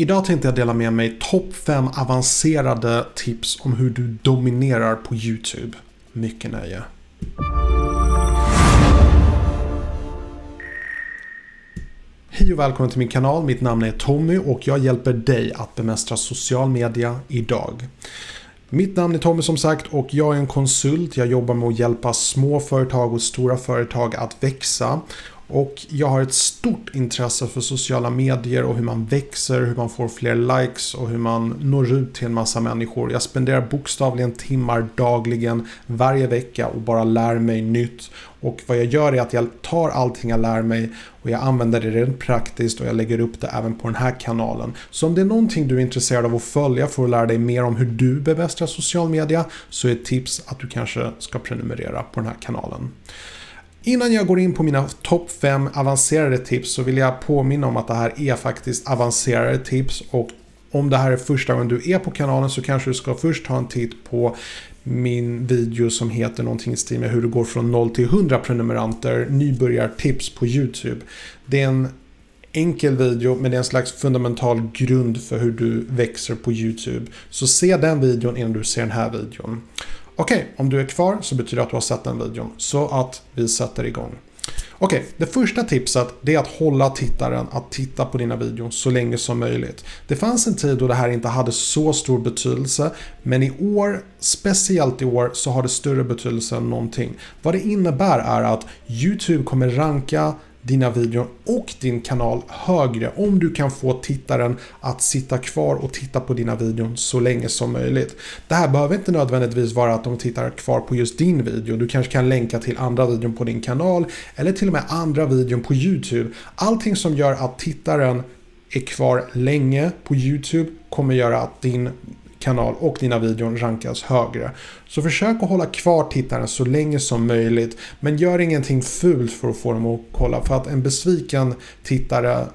Idag tänkte jag dela med mig topp 5 avancerade tips om hur du dominerar på YouTube. Mycket nöje. Hej och välkommen till min kanal. Mitt namn är Tommy och jag hjälper dig att bemästra social media idag. Mitt namn är Tommy som sagt och jag är en konsult. Jag jobbar med att hjälpa små företag och stora företag att växa. Och jag har ett stort intresse för sociala medier och hur man växer, hur man får fler likes och hur man når ut till en massa människor. Jag spenderar bokstavligen timmar dagligen varje vecka och bara lär mig nytt. Och vad jag gör är att jag tar allting jag lär mig och jag använder det rent praktiskt och jag lägger upp det även på den här kanalen. Så om det är någonting du är intresserad av att följa för att lära dig mer om hur du bemästrar social media så är ett tips att du kanske ska prenumerera på den här kanalen. Innan jag går in på mina topp 5 avancerade tips så vill jag påminna om att det här är faktiskt avancerade tips och om det här är första gången du är på kanalen så kanske du ska först ta en titt på min video som heter någonting i stil med hur det går från 0 till 100 prenumeranter, nybörjartips på YouTube. Det är en enkel video men det är en slags fundamental grund för hur du växer på YouTube. Så se den videon innan du ser den här videon. Okej, okay, om du är kvar så betyder det att du har sett den videon. Så att vi sätter igång. Okej, okay, det första tipset det är att hålla tittaren att titta på dina videor så länge som möjligt. Det fanns en tid då det här inte hade så stor betydelse, men i år, speciellt i år, så har det större betydelse än någonting. Vad det innebär är att YouTube kommer ranka dina videor och din kanal högre om du kan få tittaren att sitta kvar och titta på dina videon så länge som möjligt. Det här behöver inte nödvändigtvis vara att de tittar kvar på just din video. Du kanske kan länka till andra videor på din kanal eller till och med andra videor på YouTube. Allting som gör att tittaren är kvar länge på YouTube kommer göra att din kanal och dina videor rankas högre. Så försök att hålla kvar tittaren så länge som möjligt. Men gör ingenting fult för att få dem att kolla. För att en besviken tittare,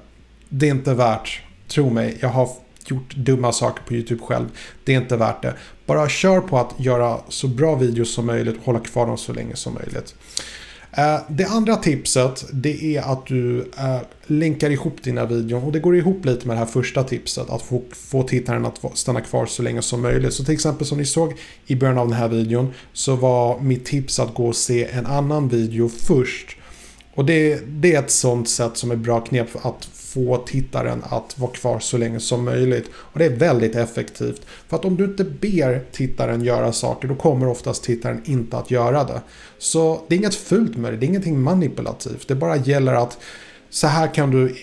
det är inte värt. Tro mig, jag har gjort dumma saker på YouTube själv. Det är inte värt det. Bara kör på att göra så bra videos som möjligt och hålla kvar dem så länge som möjligt. Eh, det andra tipset det är att du eh, länkar ihop dina videor och det går ihop lite med det här första tipset att få, få tittaren att stanna kvar så länge som möjligt. Så till exempel som ni såg i början av den här videon så var mitt tips att gå och se en annan video först. Och det, det är ett sånt sätt som är bra knep för att få tittaren att vara kvar så länge som möjligt. Och det är väldigt effektivt. För att om du inte ber tittaren göra saker då kommer oftast tittaren inte att göra det. Så det är inget fult med det, det är ingenting manipulativt. Det bara gäller att så här kan du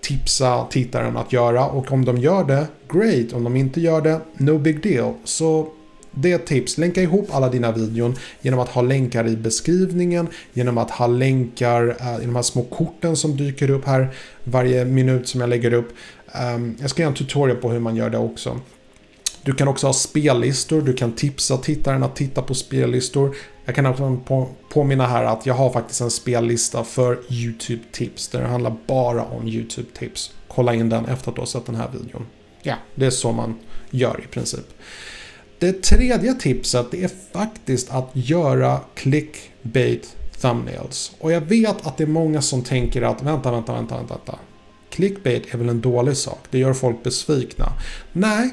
tipsa tittaren att göra och om de gör det, great. Om de inte gör det, no big deal. Så det är ett tips. Länka ihop alla dina videon genom att ha länkar i beskrivningen, genom att ha länkar i de här små korten som dyker upp här varje minut som jag lägger upp. Ehm, jag ska göra en tutorial på hur man gör det också. Du kan också ha spellistor, du kan tipsa tittaren att titta på spellistor. Jag kan också påminna här att jag har faktiskt en spellista för YouTube-tips. Där det handlar bara om YouTube-tips. Kolla in den efter att du har sett den här videon. Ja, det är så man gör i princip. Det tredje tipset det är faktiskt att göra clickbait thumbnails. Och jag vet att det är många som tänker att vänta, vänta, vänta, vänta. Clickbait är väl en dålig sak? Det gör folk besvikna. Nej,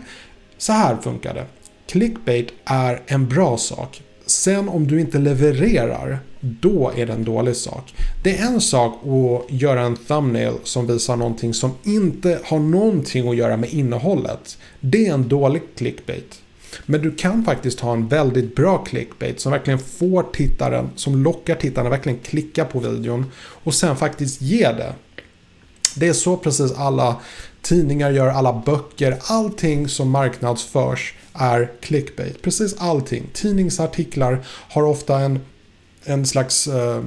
så här funkar det. Clickbait är en bra sak. Sen om du inte levererar, då är det en dålig sak. Det är en sak att göra en thumbnail som visar någonting som inte har någonting att göra med innehållet. Det är en dålig clickbait. Men du kan faktiskt ha en väldigt bra clickbait som verkligen får tittaren, som lockar tittaren att verkligen klicka på videon och sen faktiskt ge det. Det är så precis alla tidningar gör, alla böcker, allting som marknadsförs är clickbait. Precis allting. Tidningsartiklar har ofta en en slags eh,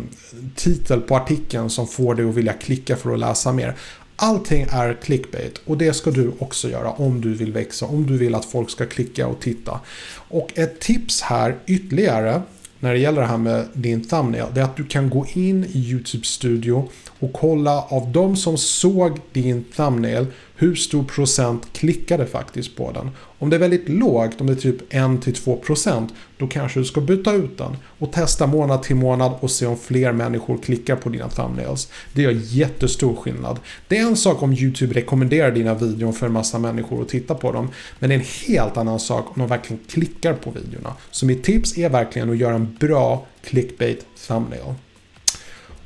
titel på artikeln som får dig att vilja klicka för att läsa mer. Allting är clickbait och det ska du också göra om du vill växa, om du vill att folk ska klicka och titta. Och ett tips här ytterligare när det gäller det här med din thumbnail, det är att du kan gå in i YouTube Studio och kolla av de som såg din thumbnail hur stor procent klickade faktiskt på den. Om det är väldigt lågt, om det är typ 1-2% då kanske du ska byta ut den och testa månad till månad och se om fler människor klickar på dina thumbnails. Det gör jättestor skillnad. Det är en sak om YouTube rekommenderar dina videor för en massa människor att titta på dem. Men det är en helt annan sak om de verkligen klickar på videorna. Så mitt tips är verkligen att göra en bra clickbait thumbnail.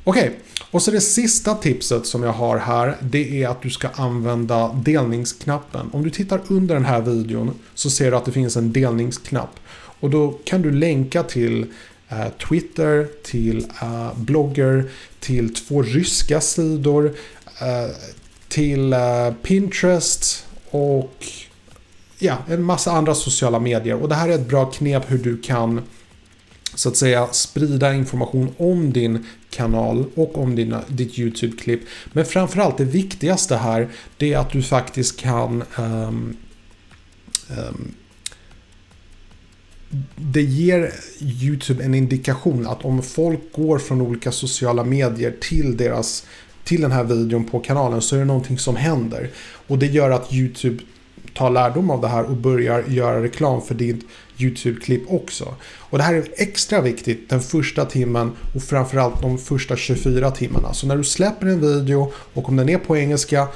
Okej, okay och så det sista tipset som jag har här, det är att du ska använda delningsknappen. Om du tittar under den här videon så ser du att det finns en delningsknapp. Och då kan du länka till eh, Twitter, till eh, blogger, till två ryska sidor, eh, till eh, Pinterest och ja, en massa andra sociala medier. Och det här är ett bra knep hur du kan så att säga sprida information om din kanal och om dina, ditt YouTube-klipp. Men framförallt det viktigaste här det är att du faktiskt kan um, um, det ger YouTube en indikation att om folk går från olika sociala medier till deras till den här videon på kanalen så är det någonting som händer. Och det gör att YouTube tar lärdom av det här och börjar göra reklam för ditt YouTube-klipp också. Och det här är extra viktigt den första timmen och framförallt de första 24 timmarna. Så när du släpper en video och om den är på engelska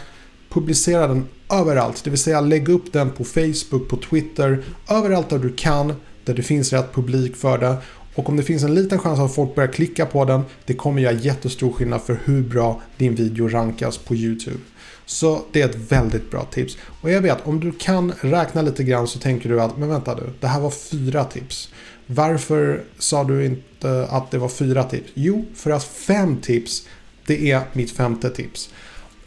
publicera den överallt. Det vill säga lägg upp den på Facebook, på Twitter, överallt där du kan, där det finns rätt publik för det. Och om det finns en liten chans att folk börjar klicka på den, det kommer göra jättestor skillnad för hur bra din video rankas på YouTube. Så det är ett väldigt bra tips. Och jag vet, om du kan räkna lite grann så tänker du att, men vänta du, det här var fyra tips. Varför sa du inte att det var fyra tips? Jo, för att fem tips, det är mitt femte tips.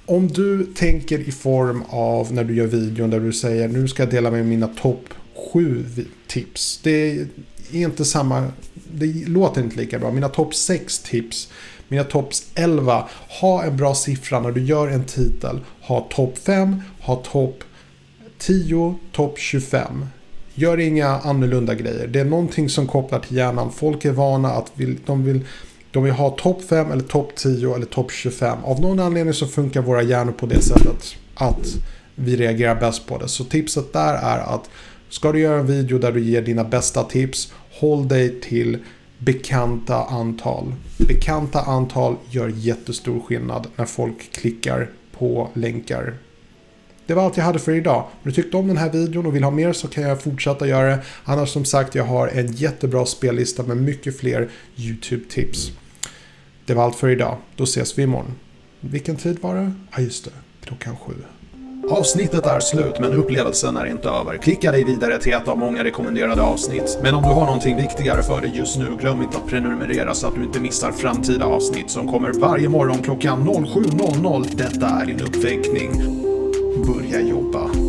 Om du tänker i form av när du gör videon där du säger nu ska jag dela med mina topp sju tips. Det är inte samma, det låter inte lika bra. Mina topp sex tips mina topp 11. Ha en bra siffra när du gör en titel. Ha topp 5, ha topp 10, topp 25. Gör inga annorlunda grejer. Det är någonting som kopplar till hjärnan. Folk är vana att vill, de vill de vill ha topp 5 eller topp 10 eller topp 25. Av någon anledning så funkar våra hjärnor på det sättet att vi reagerar bäst på det. Så tipset där är att ska du göra en video där du ger dina bästa tips, håll dig till bekanta antal. Bekanta antal gör jättestor skillnad när folk klickar på länkar. Det var allt jag hade för idag. Om du tyckte om den här videon och vill ha mer så kan jag fortsätta göra det. Annars som sagt, jag har en jättebra spellista med mycket fler YouTube-tips. Det var allt för idag. Då ses vi imorgon. Vilken tid var det? Ja, just det. Klockan sju. Avsnittet är slut men upplevelsen är inte över. Klicka dig vidare till ett av många rekommenderade avsnitt. Men om du har någonting viktigare för dig just nu, glöm inte att prenumerera så att du inte missar framtida avsnitt som kommer varje morgon klockan 07.00. Detta är din uppväckning. Börja jobba.